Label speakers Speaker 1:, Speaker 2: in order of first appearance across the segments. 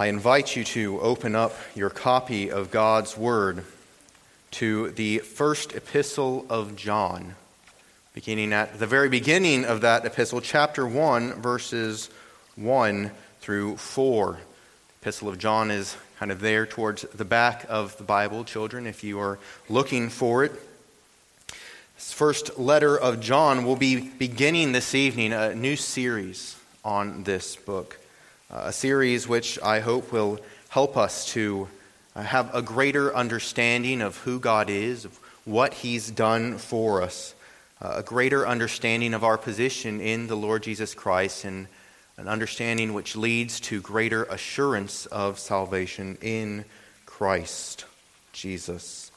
Speaker 1: I invite you to open up your copy of God's Word to the first epistle of John, beginning at the very beginning of that epistle, chapter 1, verses 1 through 4. The epistle of John is kind of there towards the back of the Bible, children, if you are looking for it. This first letter of John will be beginning this evening a new series on this book a series which I hope will help us to uh, have a greater understanding of who God is, of what He's done for us, uh, a greater understanding of our position in the Lord Jesus Christ, and an understanding which leads to greater assurance of salvation in Christ Jesus.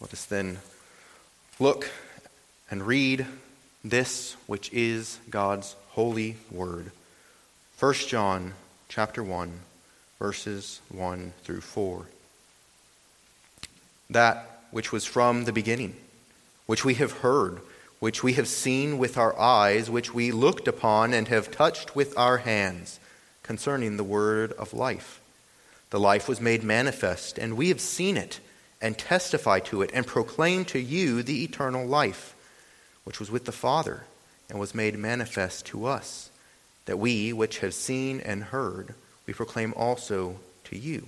Speaker 1: Let us then look and read this which is God's holy word. 1 John chapter 1 verses 1 through 4. That which was from the beginning, which we have heard, which we have seen with our eyes, which we looked upon and have touched with our hands, concerning the word of life. The life was made manifest, and we have seen it, and testify to it, and proclaim to you the eternal life, which was with the Father, and was made manifest to us that we, which have seen and heard, we proclaim also to you,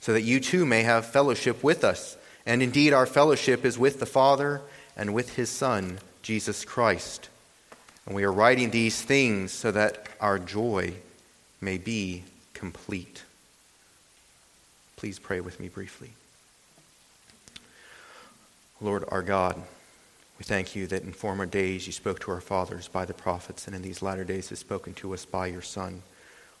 Speaker 1: so that you too may have fellowship with us. And indeed, our fellowship is with the Father and with his Son, Jesus Christ. And we are writing these things so that our joy may be complete. Please pray with me briefly. Lord our God, we thank you that in former days you spoke to our fathers by the prophets, and in these latter days has spoken to us by your Son.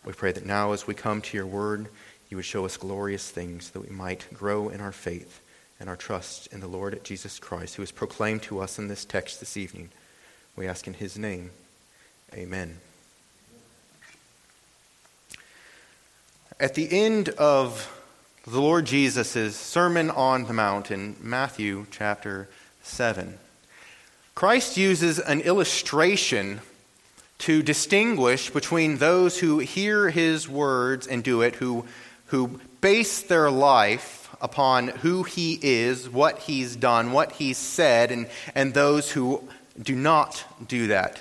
Speaker 1: We pray that now, as we come to your word, you would show us glorious things that we might grow in our faith and our trust in the Lord Jesus Christ, who is proclaimed to us in this text this evening. We ask in his name. Amen. At the end of the Lord Jesus' Sermon on the Mount in Matthew chapter 7, Christ uses an illustration to distinguish between those who hear his words and do it, who, who base their life upon who he is, what he's done, what he's said, and, and those who do not do that.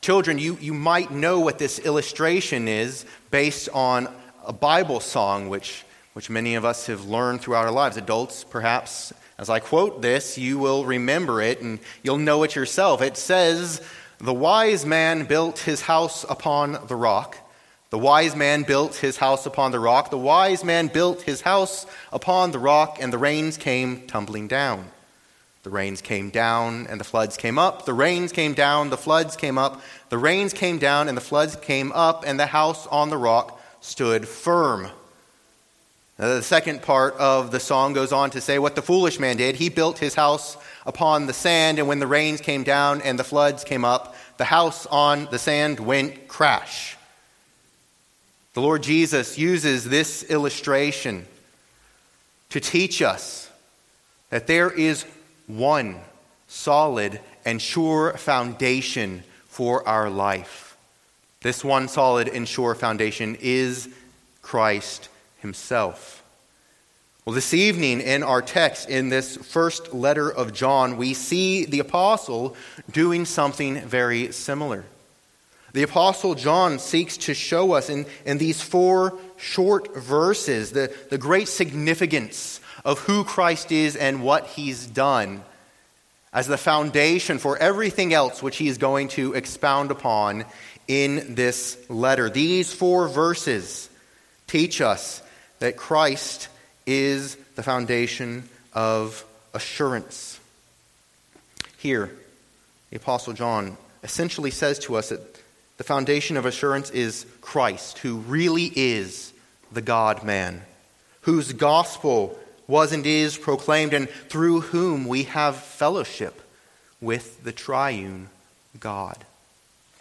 Speaker 1: Children, you, you might know what this illustration is based on a Bible song, which, which many of us have learned throughout our lives. Adults, perhaps, as I quote this, you will remember it and you'll know it yourself. It says, The wise man built his house upon the rock. The wise man built his house upon the rock. The wise man built his house upon the rock, and the rains came tumbling down. The rains came down, and the floods came up. The rains came down, the floods came up. The rains came down, and the floods came up, and the house on the rock stood firm. The second part of the song goes on to say what the foolish man did. He built his house upon the sand, and when the rains came down and the floods came up, the house on the sand went crash. The Lord Jesus uses this illustration to teach us that there is one solid and sure foundation for our life. This one solid and sure foundation is Christ himself. Well, this evening in our text, in this first letter of John, we see the apostle doing something very similar. The apostle John seeks to show us in, in these four short verses the, the great significance of who Christ is and what he's done as the foundation for everything else which he is going to expound upon in this letter. These four verses teach us that Christ is the foundation of assurance. Here, the Apostle John essentially says to us that the foundation of assurance is Christ, who really is the God man, whose gospel was and is proclaimed, and through whom we have fellowship with the triune God.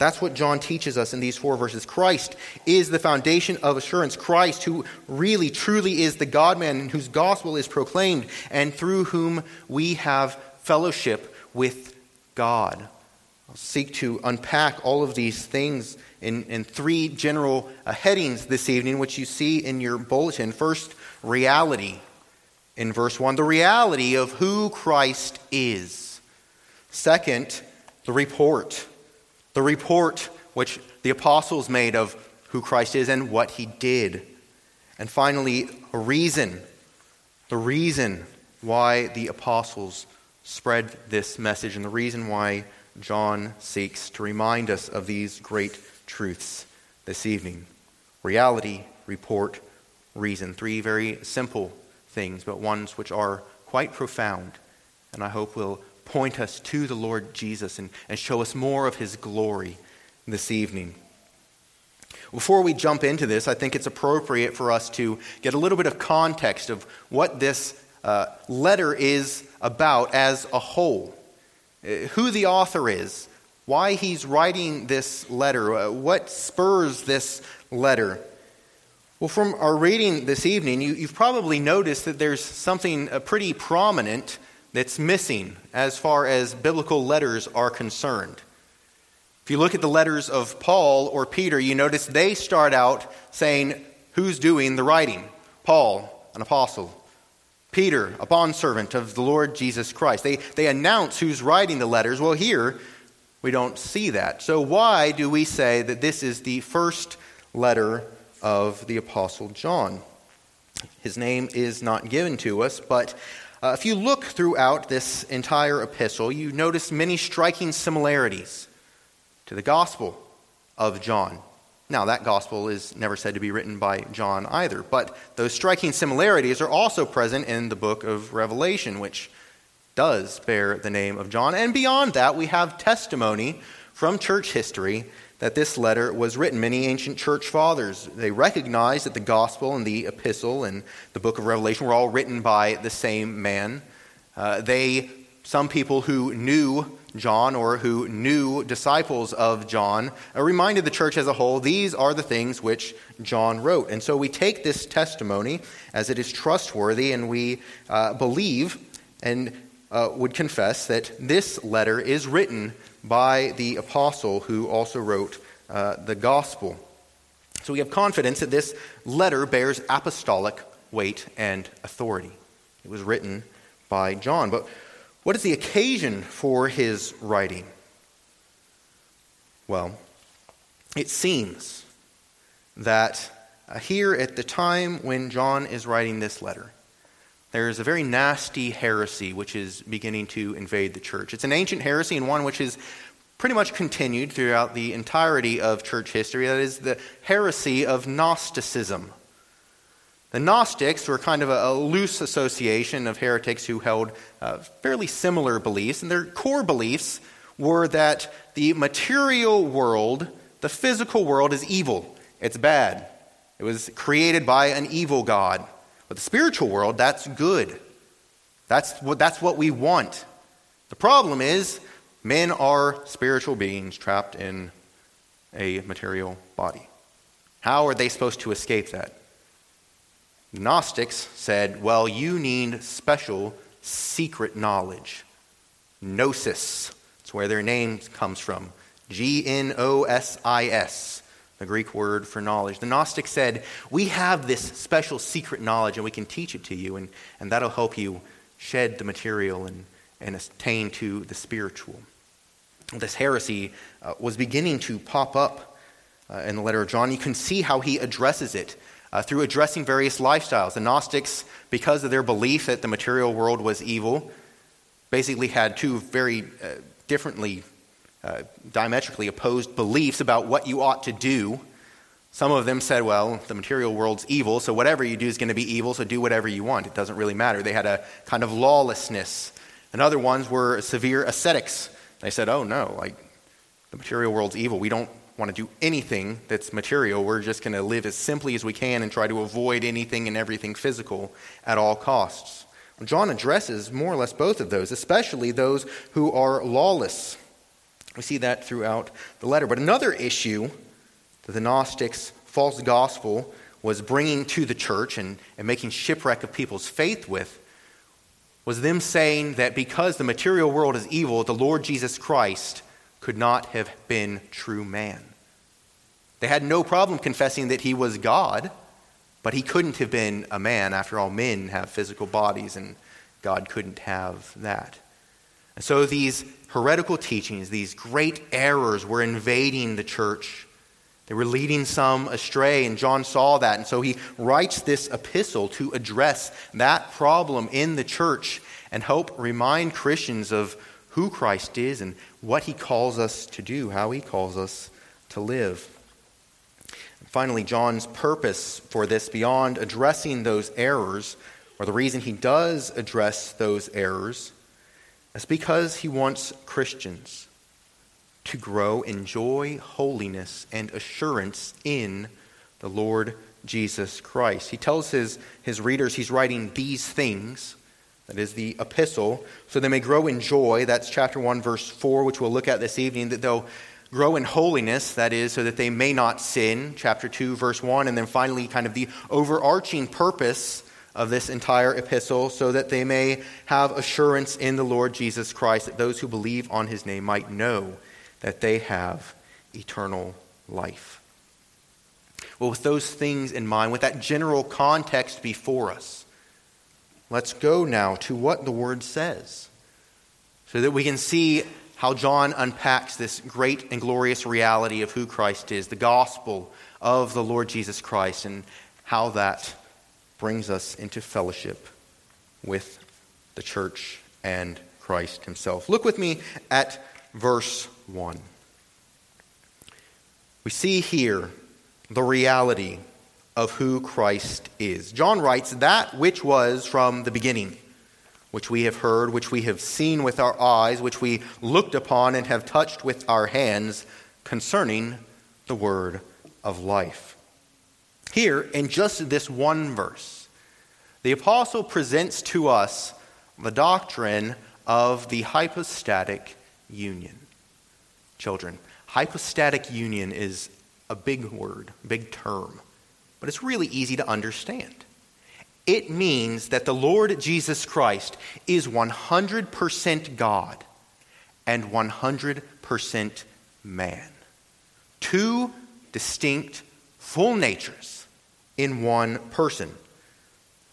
Speaker 1: That's what John teaches us in these four verses. Christ is the foundation of assurance. Christ, who really, truly is the God man and whose gospel is proclaimed, and through whom we have fellowship with God. I'll seek to unpack all of these things in, in three general uh, headings this evening, which you see in your bulletin. First, reality in verse 1, the reality of who Christ is. Second, the report, the report which the apostles made of who Christ is and what he did. And finally, a reason, the reason why the apostles spread this message and the reason why John seeks to remind us of these great truths this evening. Reality, report, reason. Three very simple things, but ones which are quite profound, and I hope will point us to the Lord Jesus and, and show us more of his glory this evening. Before we jump into this, I think it's appropriate for us to get a little bit of context of what this uh, letter is about as a whole. Uh, who the author is, why he's writing this letter, uh, what spurs this letter. Well, from our reading this evening, you, have probably noticed that there's something uh, pretty prominent that's missing as far as biblical letters are concerned. If you look at the letters of Paul or Peter, you notice they start out saying, Who's doing the writing? Paul, an apostle. Peter, a bondservant of the Lord Jesus Christ. They, they announce who's writing the letters. Well, here we don't see that. So, why do we say that this is the first letter of the Apostle John? His name is not given to us, but uh, if you look throughout this entire epistle, you notice many striking similarities to the Gospel of John. Now, that gospel is never said to be written by John either, but those striking similarities are also present in the book of Revelation, which does bear the name of John. And beyond that, we have testimony from church history that this letter was written. Many ancient church fathers, they recognized that the gospel and the epistle and the book of Revelation were all written by the same man. Uh, they, some people who knew John or who knew disciples of John uh, reminded the church as a whole these are the things which John wrote. And so we take this testimony as it is trustworthy and we uh, believe and uh, would confess that this letter is written by the apostle who also wrote uh, the gospel. So we have confidence that this letter bears apostolic weight and authority. It was written by John. But what is the occasion for his writing? Well, it seems that uh, here at the time when John is writing this letter, there is a very nasty heresy which is beginning to invade the church. It's an ancient heresy and one which is pretty much continued throughout the entirety of church history. That is the heresy of Gnosticism. The Gnostics were kind of a, a loose association of heretics who held uh, fairly similar beliefs, and their core beliefs were that the material world, the physical world, is evil. It's bad. It was created by an evil God. But the spiritual world, that's good. That's what, that's what we want. The problem is, men are spiritual beings trapped in a material body. How are they supposed to escape that? Gnostics said, well, you need special secret knowledge. Gnosis. It's where their name comes from. G N O S I S, the Greek word for knowledge. The Gnostic said, We have this special secret knowledge and we can teach it to you, and, and that'll help you shed the material and, and attain to the spiritual. This heresy uh, was beginning to pop up uh, in the letter of John. You can see how he addresses it uh, through addressing various lifestyles. The Gnostics, because of their belief that the material world was evil, basically had two very uh, differently, uh, diametrically opposed beliefs about what you ought to do. Some of them said, well, the material world's evil, so whatever you do is going to be evil, so do whatever you want. It doesn't really matter. They had a kind of lawlessness. And other ones were severe ascetics. They said, oh, no, like the material world's evil. We don't want to do anything that's material. We're just going to live as simply as we can and try to avoid anything and everything physical at all costs. John addresses more or less both of those, especially those who are lawless. We see that throughout the letter. But another issue that the Gnostics' false gospel was bringing to the church and, and making shipwreck of people's faith with was them saying that because the material world is evil, the Lord Jesus Christ could not have been true man. They had no problem confessing that he was God, but he couldn't have been a man. After all, men have physical bodies, and God couldn't have that. And so these heretical teachings, these great errors, were invading the church. They were leading some astray, and John saw that. And so he writes this epistle to address that problem in the church and help remind Christians of who Christ is and what he calls us to do, how he calls us to live. Finally, John's purpose for this, beyond addressing those errors, or the reason he does address those errors, is because he wants Christians to grow in joy, holiness, and assurance in the Lord Jesus Christ. He tells his, his readers he's writing these things, that is the epistle, so they may grow in joy. That's chapter 1, verse 4, which we'll look at this evening, that they'll grow in holiness, that is, so that they may not sin, chapter 2, verse 1, and then finally, kind of the overarching purpose of this entire epistle, so that they may have assurance in the Lord Jesus Christ, that those who believe on his name might know that they have eternal life. Well, with those things in mind, with that general context before us, let's go now to what the word says, so that we can see how John unpacks this great and glorious reality of who Christ is, the gospel of the Lord Jesus Christ, and how that brings us into fellowship with the church and Christ himself. Look with me at verse 1. We see here the reality of who Christ is. John writes, That which was from the beginning which we have heard, which we have seen with our eyes, which we looked upon and have touched with our hands concerning the word of life. Here, in just this one verse, the apostle presents to us the doctrine of the hypostatic union. Children, hypostatic union is a big word, big term, but it's really easy to understand. It means that the Lord Jesus Christ is 100% God and 100% man. Two distinct, full natures in one person.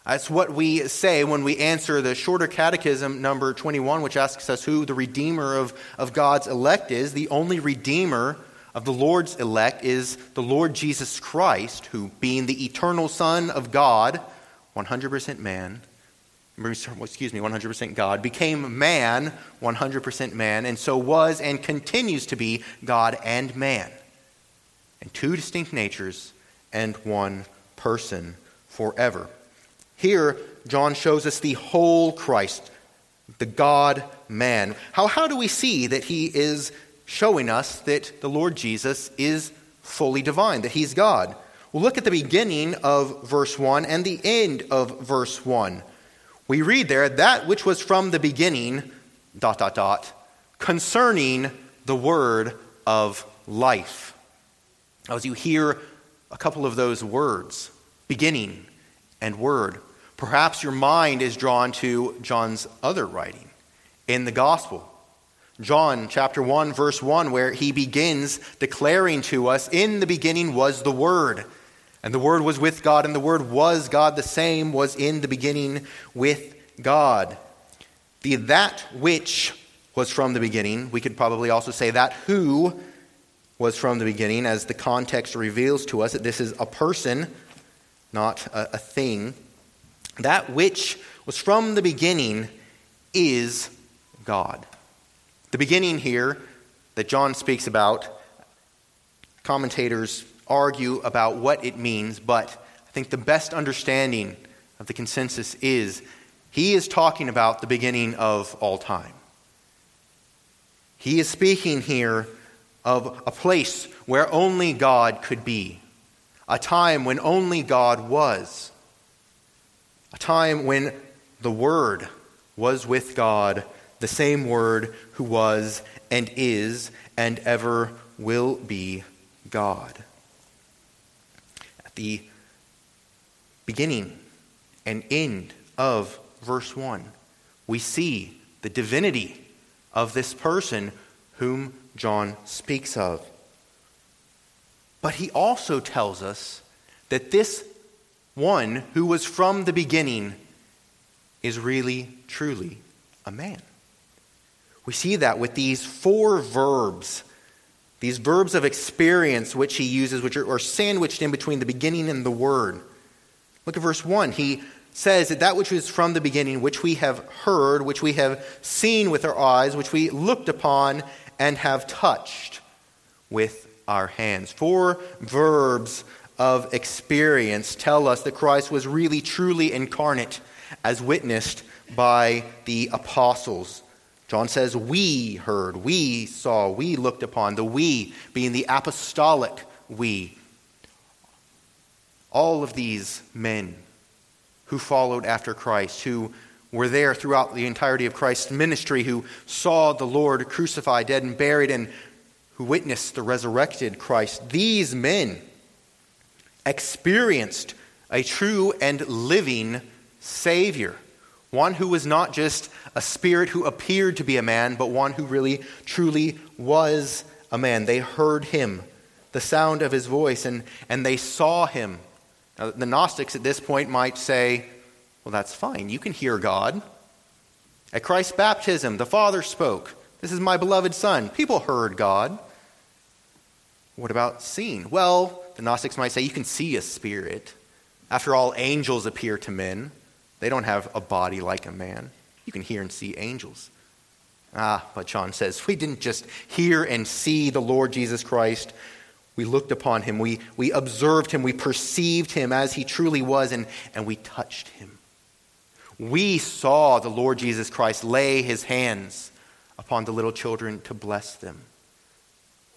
Speaker 1: That's what we say when we answer the shorter catechism number 21, which asks us who the Redeemer of, of God's elect is. The only Redeemer of the Lord's elect is the Lord Jesus Christ, who, being the eternal Son of God, 100% man, excuse me, 100% God, became man, 100% man, and so was and continues to be God and man. And two distinct natures and one person forever. Here, John shows us the whole Christ, the God man. How, how do we see that he is showing us that the Lord Jesus is fully divine, that he's God? We'll look at the beginning of verse 1 and the end of verse 1. We read there, that which was from the beginning, dot, dot, dot, concerning the word of life. As you hear a couple of those words, beginning and word, perhaps your mind is drawn to John's other writing in the gospel. John chapter 1 verse 1 where he begins declaring to us in the beginning was the word and the Word was with God, and the Word was God. The same was in the beginning with God. The that which was from the beginning, we could probably also say that who was from the beginning, as the context reveals to us that this is a person, not a, a thing. That which was from the beginning is God. The beginning here that John speaks about, commentators argue about what it means, but I think the best understanding of the consensus is he is talking about the beginning of all time. He is speaking here of a place where only God could be, a time when only God was, a time when the Word was with God, the same Word who was and is and ever will be God. At the beginning and end of verse 1, we see the divinity of this person whom John speaks of. But he also tells us that this one who was from the beginning is really, truly a man. We see that with these four verbs, these verbs of experience which he uses, which are, are sandwiched in between the beginning and the word. Look at verse 1. He says that that which was from the beginning, which we have heard, which we have seen with our eyes, which we looked upon and have touched with our hands. Four verbs of experience tell us that Christ was really truly incarnate, as witnessed by the apostles. John says, We heard, we saw, we looked upon, the we being the apostolic we. All of these men who followed after Christ, who were there throughout the entirety of Christ's ministry, who saw the Lord crucified, dead, and buried, and who witnessed the resurrected Christ, these men experienced a true and living Savior. One who was not just a spirit who appeared to be a man, but one who really, truly was a man. They heard him, the sound of his voice, and, and they saw him. Now, the Gnostics at this point might say, well, that's fine. You can hear God. At Christ's baptism, the Father spoke. This is my beloved Son. People heard God. What about seeing? Well, the Gnostics might say you can see a spirit. After all, angels appear to men. They don't have a body like a man. You can hear and see angels. Ah, but John says, we didn't just hear and see the Lord Jesus Christ. We looked upon him. We, we observed him. We perceived him as he truly was, and, and we touched him. We saw the Lord Jesus Christ lay his hands upon the little children to bless them.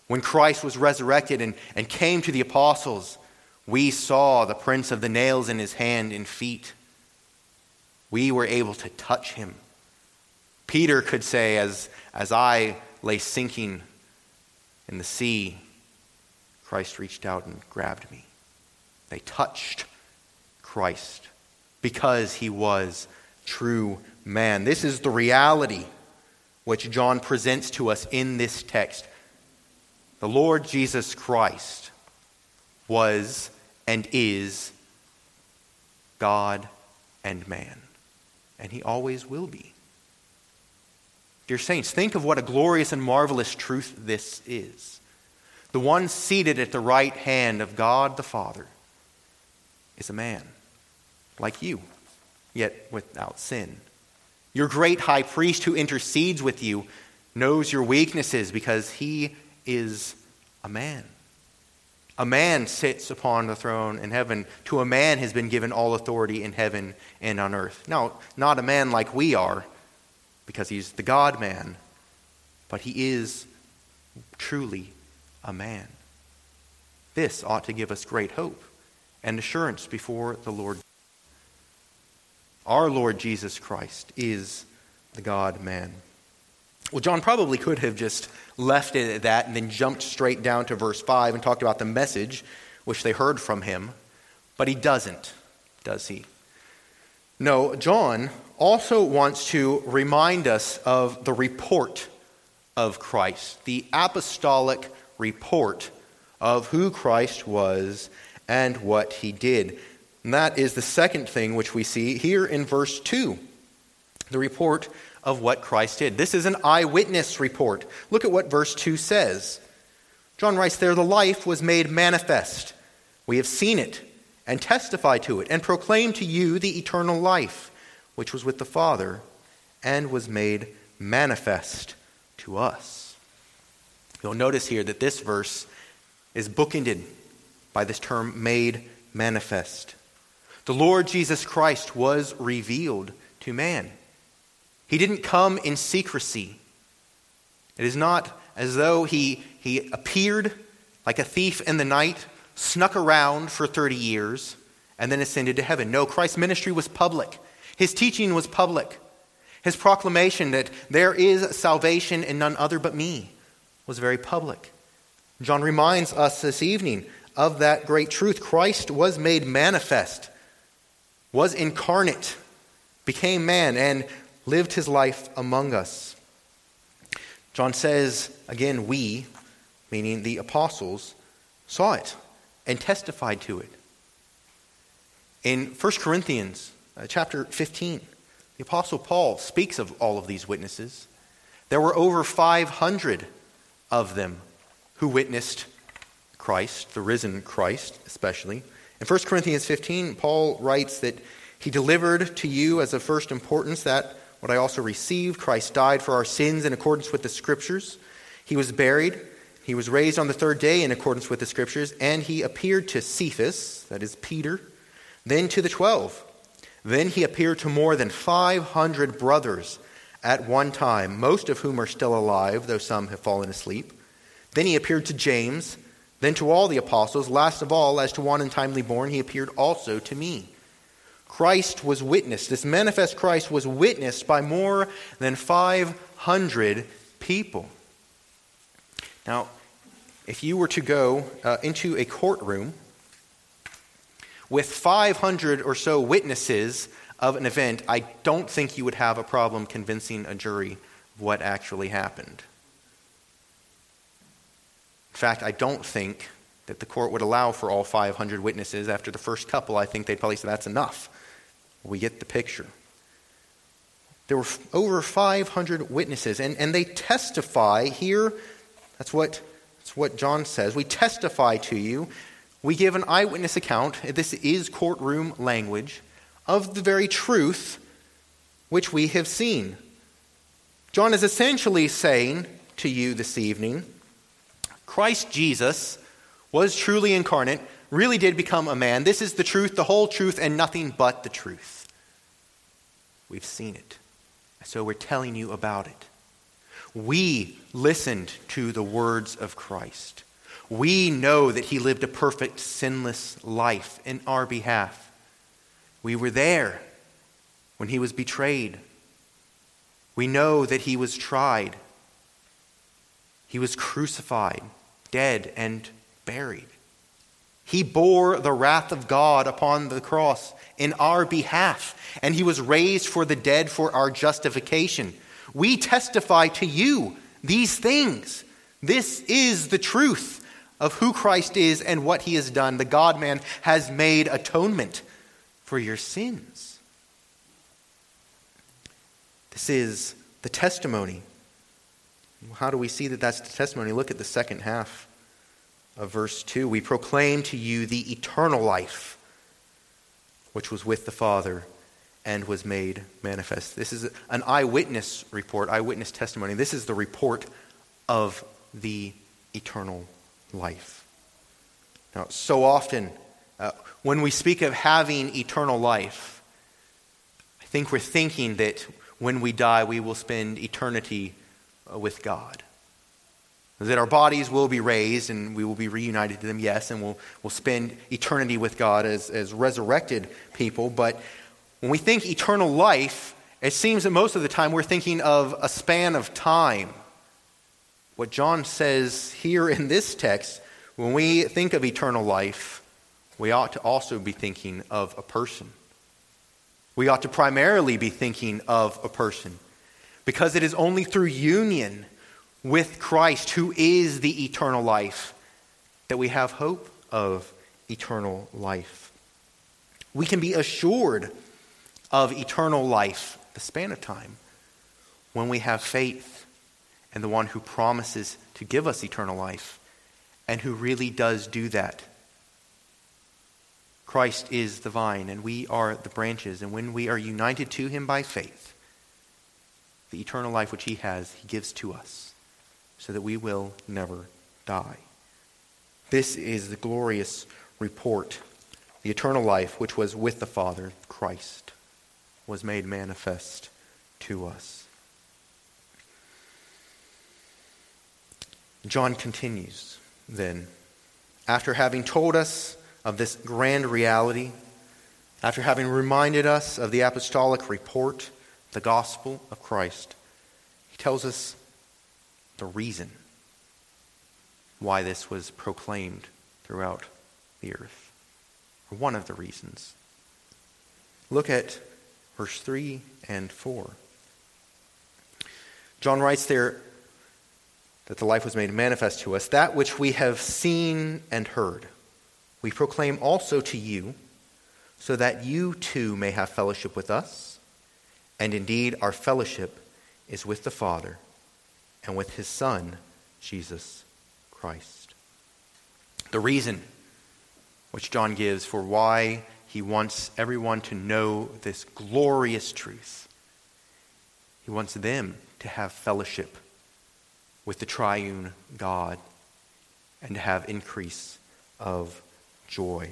Speaker 1: When Christ was resurrected and, and came to the apostles, we saw the prints of the nails in his hand and feet. We were able to touch him. Peter could say, as, as I lay sinking in the sea, Christ reached out and grabbed me. They touched Christ because he was true man. This is the reality which John presents to us in this text. The Lord Jesus Christ was and is God and man, and he always will be. Dear saints, think of what a glorious and marvelous truth this is. The one seated at the right hand of God the Father is a man like you, yet without sin. Your great high priest who intercedes with you knows your weaknesses because he is a man. A man sits upon the throne in heaven. To a man has been given all authority in heaven and on earth. Now, not a man like we are, because he's the God man, but he is truly a man. This ought to give us great hope and assurance before the Lord. Our Lord Jesus Christ is the God man. Well, John probably could have just left it at that and then jumped straight down to verse 5 and talked about the message which they heard from him, but he doesn't, does he? No, John also wants to remind us of the report of Christ, the apostolic report of who Christ was and what he did. And that is the second thing which we see here in verse 2 the report of what Christ did. This is an eyewitness report. Look at what verse 2 says. John writes there, The life was made manifest. We have seen it and testify to it and proclaim to you the eternal life, which was with the Father and was made manifest to us. You'll notice here that this verse is bookended by this term made manifest. The Lord Jesus Christ was revealed to man. He didn't come in secrecy. It is not as though he, he appeared like a thief in the night, snuck around for 30 years, and then ascended to heaven. No, Christ's ministry was public. His teaching was public. His proclamation that there is salvation in none other but me was very public. John reminds us this evening of that great truth. Christ was made manifest, was incarnate, became man, and lived his life among us. John says, again, we, meaning the apostles, saw it and testified to it. In 1 Corinthians uh, chapter 15, the apostle Paul speaks of all of these witnesses. There were over 500 of them who witnessed Christ, the risen Christ, especially. In 1 Corinthians 15, Paul writes that he delivered to you as of first importance that what I also received Christ died for our sins in accordance with the Scriptures. He was buried. He was raised on the third day in accordance with the Scriptures, and he appeared to Cephas, that is Peter, then to the twelve. Then he appeared to more than 500 brothers at one time, most of whom are still alive, though some have fallen asleep. Then he appeared to James, then to all the apostles. Last of all, as to one untimely born, he appeared also to me. Christ was witnessed, this manifest Christ was witnessed by more than 500 people. Now, if you were to go uh, into a courtroom with 500 or so witnesses of an event, I don't think you would have a problem convincing a jury of what actually happened. In fact, I don't think that the court would allow for all 500 witnesses. After the first couple, I think they'd probably say that's enough. We get the picture. There were over 500 witnesses, and, and they testify here. That's what, that's what John says. We testify to you. We give an eyewitness account. This is courtroom language of the very truth which we have seen. John is essentially saying to you this evening Christ Jesus was truly incarnate, really did become a man. This is the truth, the whole truth, and nothing but the truth. We've seen it. So we're telling you about it. We listened to the words of Christ. We know that he lived a perfect, sinless life in our behalf. We were there when he was betrayed. We know that he was tried. He was crucified, dead, and buried. He bore the wrath of God upon the cross in our behalf, and he was raised for the dead for our justification. We testify to you these things. This is the truth of who Christ is and what he has done. The God man has made atonement for your sins. This is the testimony. How do we see that that's the testimony? Look at the second half of verse 2, we proclaim to you the eternal life which was with the Father and was made manifest. This is an eyewitness report, eyewitness testimony. This is the report of the eternal life. Now, so often, uh, when we speak of having eternal life, I think we're thinking that when we die, we will spend eternity Uh, with God. That our bodies will be raised and we will be reunited to them, yes, and we'll, we'll spend eternity with God as, as resurrected people. But when we think eternal life, it seems that most of the time we're thinking of a span of time. What John says here in this text, when we think of eternal life, we ought to also be thinking of a person. We ought to primarily be thinking of a person because it is only through union with Christ, who is the eternal life, that we have hope of eternal life. We can be assured of eternal life, the span of time, when we have faith in the one who promises to give us eternal life and who really does do that. Christ is the vine, and we are the branches. And when we are united to him by faith, the eternal life which he has, he gives to us so that we will never die. This is the glorious report. The eternal life which was with the Father, Christ, was made manifest to us. John continues then, after having told us of this grand reality, after having reminded us of the apostolic report, the gospel of Christ, he tells us the reason why this was proclaimed throughout the earth, or one of the reasons. Look at verse 3 and 4. John writes there, that the life was made manifest to us, that which we have seen and heard, we proclaim also to you, so that you too may have fellowship with us. And indeed, our fellowship is with the Father and with his Son, Jesus Christ. The reason which John gives for why he wants everyone to know this glorious truth, he wants them to have fellowship with the triune God and to have increase of joy.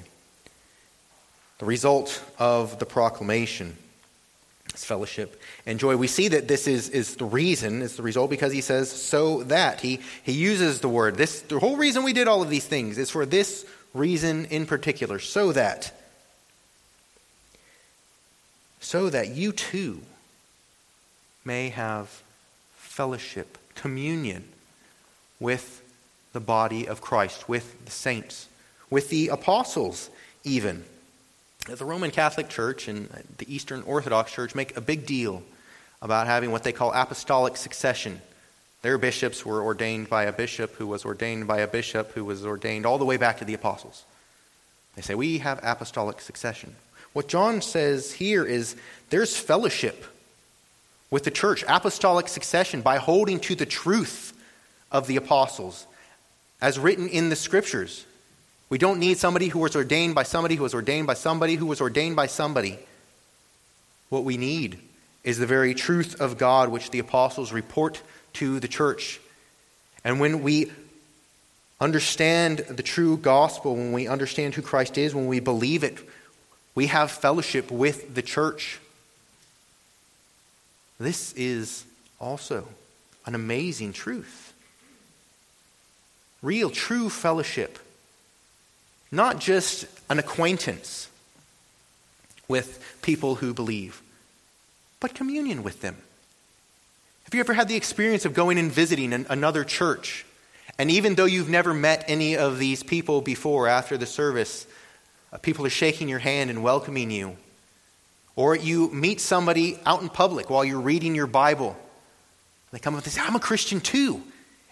Speaker 1: The result of the proclamation fellowship and joy. We see that this is, is the reason, is the result because he says, so that. He, he uses the word. This, the whole reason we did all of these things is for this reason in particular, so that. So that you too may have fellowship communion with the body of Christ, with the saints, with the apostles, even. The Roman Catholic Church and the Eastern Orthodox Church make a big deal about having what they call apostolic succession. Their bishops were ordained by a bishop who was ordained by a bishop who was ordained all the way back to the apostles. They say, We have apostolic succession. What John says here is there's fellowship with the church, apostolic succession, by holding to the truth of the apostles as written in the scriptures. We don't need somebody who was ordained by somebody who was ordained by somebody who was ordained by somebody. What we need is the very truth of God which the apostles report to the church. And when we understand the true gospel, when we understand who Christ is, when we believe it, we have fellowship with the church. This is also an amazing truth. Real, true fellowship. Not just an acquaintance with people who believe, but communion with them. Have you ever had the experience of going and visiting an, another church? And even though you've never met any of these people before after the service, uh, people are shaking your hand and welcoming you. Or you meet somebody out in public while you're reading your Bible. They come up and say, I'm a Christian too.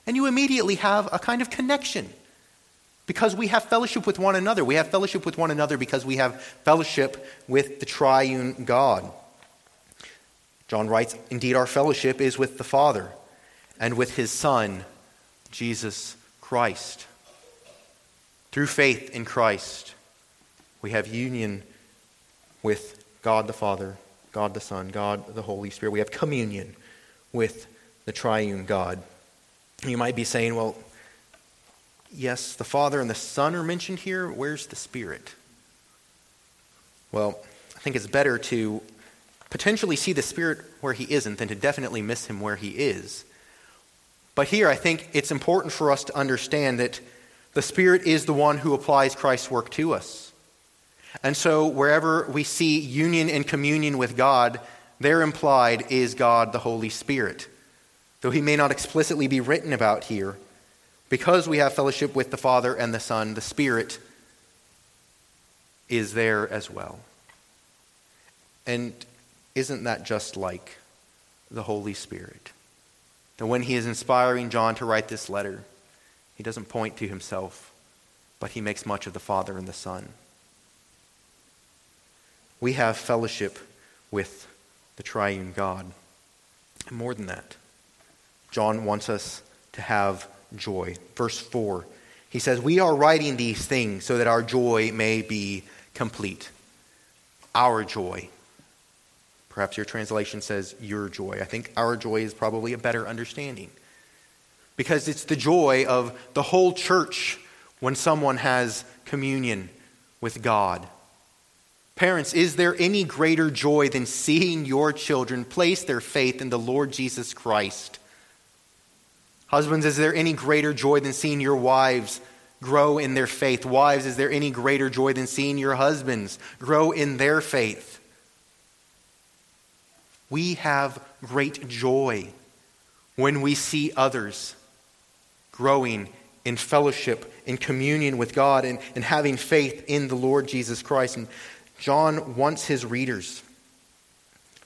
Speaker 1: And you immediately have a kind of connection because we have fellowship with one another. We have fellowship with one another because we have fellowship with the triune God. John writes, Indeed, our fellowship is with the Father and with his Son, Jesus Christ. Through faith in Christ, we have union with God the Father, God the Son, God the Holy Spirit. We have communion with the triune God. You might be saying, well, yes, the Father and the Son are mentioned here. Where's the Spirit? Well, I think it's better to potentially see the Spirit where he isn't than to definitely miss him where he is. But here, I think it's important for us to understand that the Spirit is the one who applies Christ's work to us. And so, wherever we see union and communion with God, there implied is God the Holy Spirit. Though he may not explicitly be written about here, because we have fellowship with the Father and the Son, the Spirit is there as well. And isn't that just like the Holy Spirit? That when he is inspiring John to write this letter, he doesn't point to himself, but he makes much of the Father and the Son we have fellowship with the triune God. And more than that, John wants us to have joy. Verse 4, he says, We are writing these things so that our joy may be complete. Our joy. Perhaps your translation says your joy. I think our joy is probably a better understanding. Because it's the joy of the whole church when someone has communion with God Parents, is there any greater joy than seeing your children place their faith in the Lord Jesus Christ? Husbands, is there any greater joy than seeing your wives grow in their faith? Wives, is there any greater joy than seeing your husbands grow in their faith? We have great joy when we see others growing in fellowship, in communion with God, and, and having faith in the Lord Jesus Christ. And John wants his readers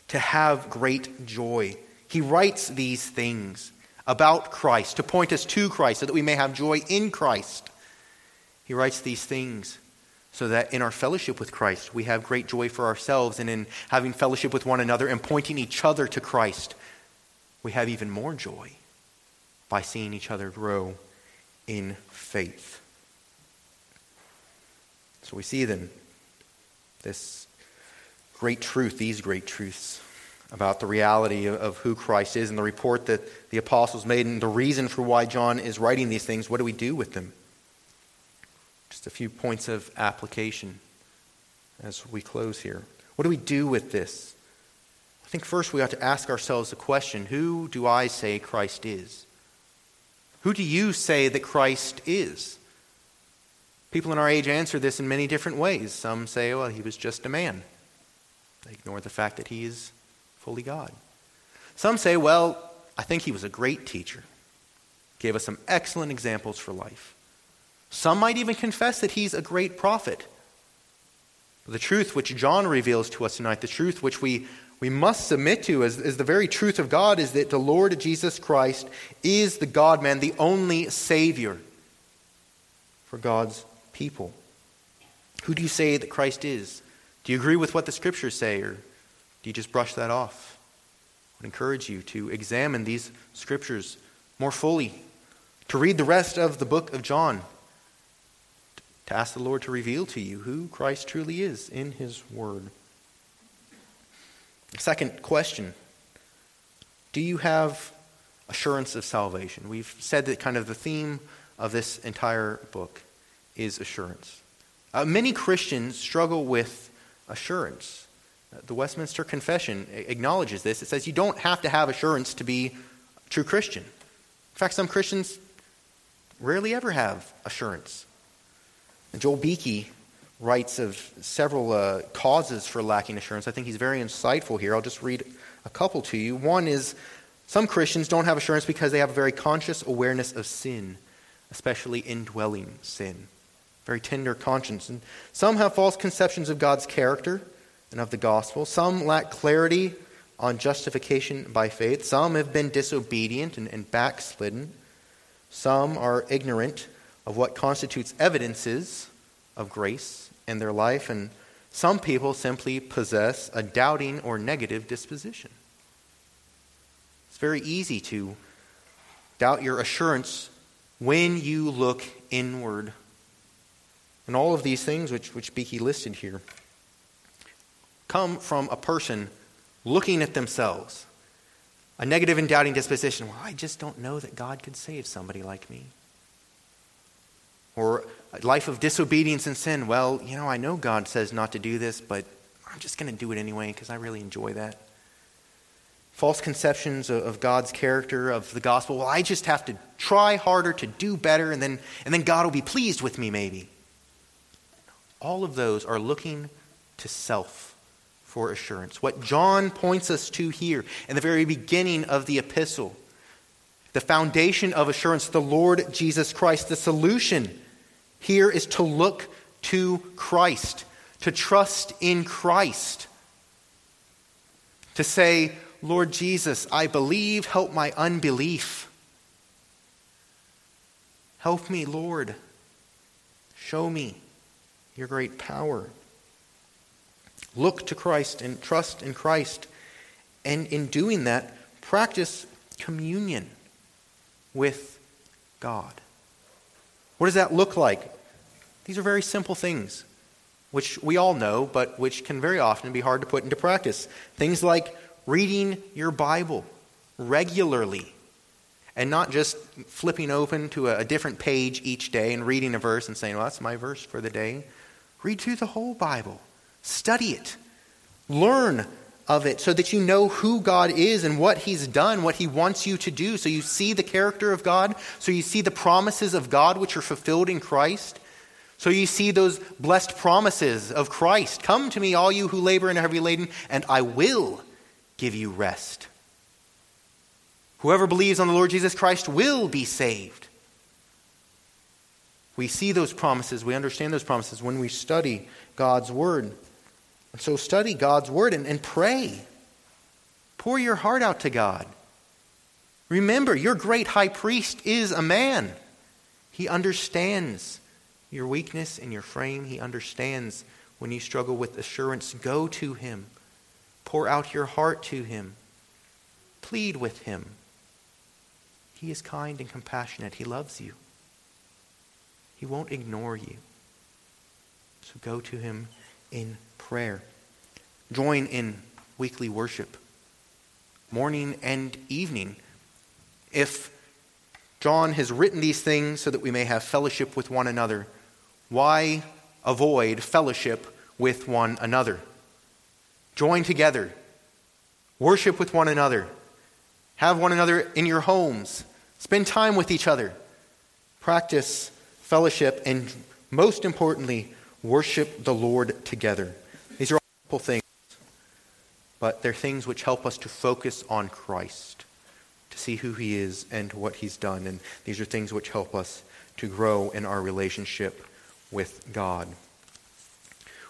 Speaker 1: to have great joy. He writes these things about Christ, to point us to Christ, so that we may have joy in Christ. He writes these things so that in our fellowship with Christ, we have great joy for ourselves, and in having fellowship with one another and pointing each other to Christ, we have even more joy by seeing each other grow in faith. So we see then this great truth, these great truths about the reality of who Christ is and the report that the apostles made and the reason for why John is writing these things. What do we do with them? Just a few points of application as we close here. What do we do with this? I think first we ought to ask ourselves the question who do I say Christ is? Who do you say that Christ is? People in our age answer this in many different ways. Some say, well, he was just a man. They ignore the fact that he is fully God. Some say, well, I think he was a great teacher, gave us some excellent examples for life. Some might even confess that he's a great prophet. The truth which John reveals to us tonight, the truth which we we must submit to as, as the very truth of God is that the Lord Jesus Christ is the God man, the only Savior for God's people. Who do you say that Christ is? Do you agree with what the Scriptures say, or do you just brush that off? I would encourage you to examine these Scriptures more fully, to read the rest of the book of John, to ask the Lord to reveal to you who Christ truly is in His Word. Second question Do you have assurance of salvation? We've said that kind of the theme of this entire book is assurance. Uh, many Christians struggle with assurance. The Westminster Confession acknowledges this. It says you don't have to have assurance to be a true Christian. In fact, some Christians rarely ever have assurance. And Joel Beeke writes of several uh, causes for lacking assurance. I think he's very insightful here. I'll just read a couple to you. One is some Christians don't have assurance because they have a very conscious awareness of sin, especially indwelling sin. Very tender conscience. And some have false conceptions of God's character and of the gospel. Some lack clarity on justification by faith. Some have been disobedient and, and backslidden. Some are ignorant of what constitutes evidences of grace in their life, and some people simply possess a doubting or negative disposition. It's very easy to doubt your assurance when you look inward. And all of these things, which, which Beeke listed here, come from a person looking at themselves. A negative and doubting disposition. Well, I just don't know that God could save somebody like me. Or a life of disobedience and sin. Well, you know, I know God says not to do this, but I'm just going to do it anyway because I really enjoy that. False conceptions of God's character, of the gospel. Well, I just have to try harder to do better, and then, and then God will be pleased with me, maybe. All of those are looking to self for assurance. What John points us to here in the very beginning of the epistle, the foundation of assurance, the Lord Jesus Christ, the solution here is to look to Christ, to trust in Christ, to say, Lord Jesus, I believe, help my unbelief. Help me, Lord. Show me your great power. Look to Christ and trust in Christ. And in doing that, practice communion with God. What does that look like? These are very simple things, which we all know, but which can very often be hard to put into practice. Things like reading your Bible regularly and not just flipping open to a, different page each day and reading a verse and saying, well, that's my verse for the day. Read through the whole Bible, study it, learn of it so that you know who God is and what He's done, what He wants you to do. So you see the character of God, so you see the promises of God which are fulfilled in Christ. So you see those blessed promises of Christ Come to me, all you who labor and are heavy laden, and I will give you rest. Whoever believes on the Lord Jesus Christ will be saved. We see those promises, we understand those promises when we study God's Word. And so study God's Word and, and pray. Pour your heart out to God. Remember, your great high priest is a man. He understands your weakness and your frame. He understands when you struggle with assurance. Go to him. Pour out your heart to him. Plead with him. He is kind and compassionate. He loves you. He won't ignore you. So go to him in prayer. Join in weekly worship, morning and evening. If John has written these things so that we may have fellowship with one another, why avoid fellowship with one another? Join together, worship with one another, have one another in your homes, spend time with each other, practice fellowship, and most importantly, worship the Lord together. Simple things, but they're things which help us to focus on Christ, to see who He is and what He's done. And these are things which help us to grow in our relationship with God.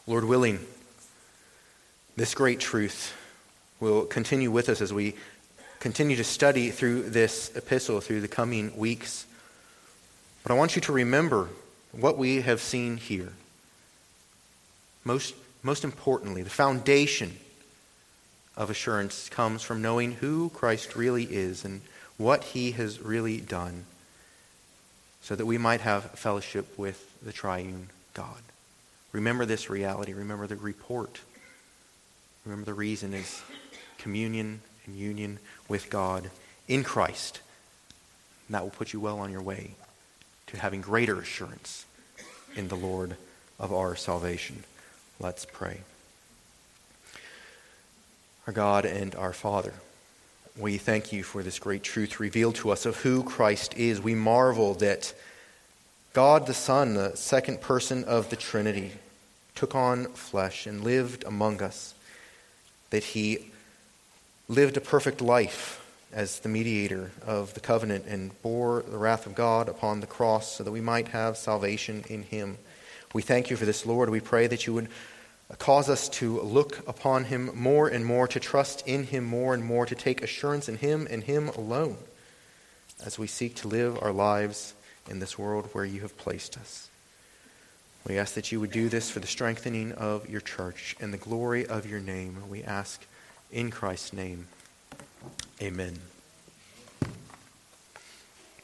Speaker 1: Lord willing, this great truth will continue with us as we continue to study through this epistle through the coming weeks. But I want you to remember what we have seen here. Most, most importantly, the foundation of assurance comes from knowing who Christ really is and what he has really done so that we might have fellowship with the triune God. Remember this reality. Remember the report. Remember the reason is communion and union with God in Christ. And that will put you well on your way to having greater assurance in the Lord of our salvation. Let's pray. Our God and our Father, we thank you for this great truth revealed to us of who Christ is. We marvel that God the Son, the second person of the Trinity, took on flesh and lived among us, that he lived a perfect life as the mediator of the covenant and bore the wrath of God upon the cross so that we might have salvation in him. We thank you for this, Lord. We pray that you would cause us to look upon him more and more, to trust in him more and more, to take assurance in him and him alone as we seek to live our lives in this world where you have placed us. We ask that you would do this for the strengthening of your church and the glory of your name. We ask in Christ's name. Amen.